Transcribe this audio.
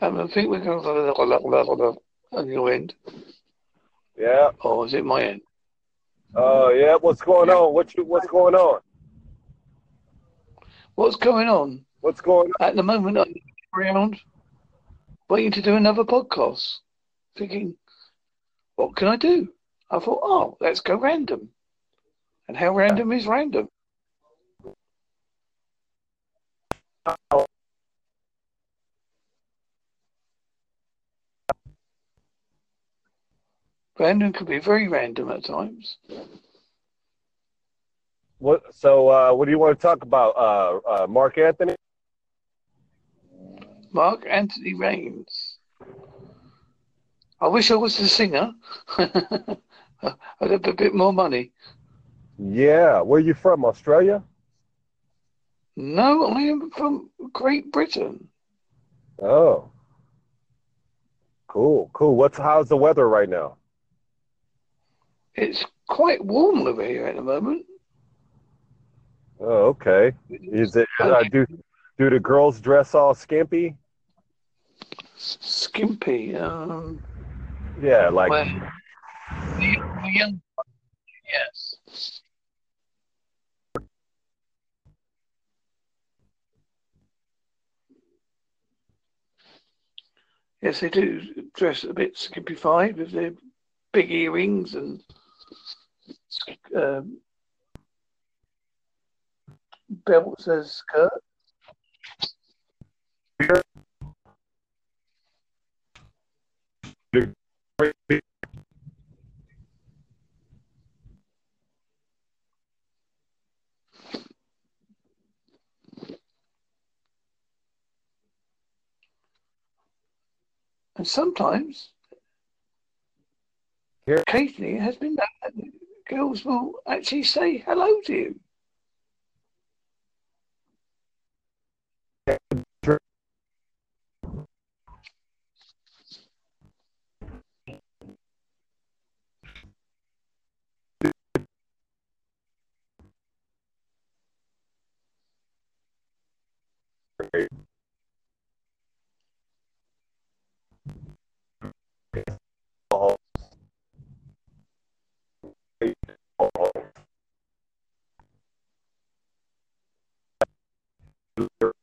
Um, I think we're going to on your end. Yeah. Or is it my end? Oh, uh, yeah. What's going on? What you, What's going on? What's going on? What's going on? At the moment, I'm around waiting to do another podcast, thinking, what can I do? I thought, oh, let's go random. And how random is random? Random could be very random at times. What? So, uh, what do you want to talk about? Uh, uh, Marc Anthony. Mark Antony Raines. I wish I was the singer. I'd have a bit more money. Yeah, where are you from? Australia? No, I am from Great Britain. Oh, cool, cool. What's how's the weather right now? It's quite warm over here at the moment. Oh, okay. Is it uh, do do the girls dress all skimpy? Skimpy. Um, yeah, like well, young. Yes. Yes, they do dress a bit skimpified with their big earrings and um, belts as skirt. And sometimes, occasionally, it has been that girls will actually say hello to you. you're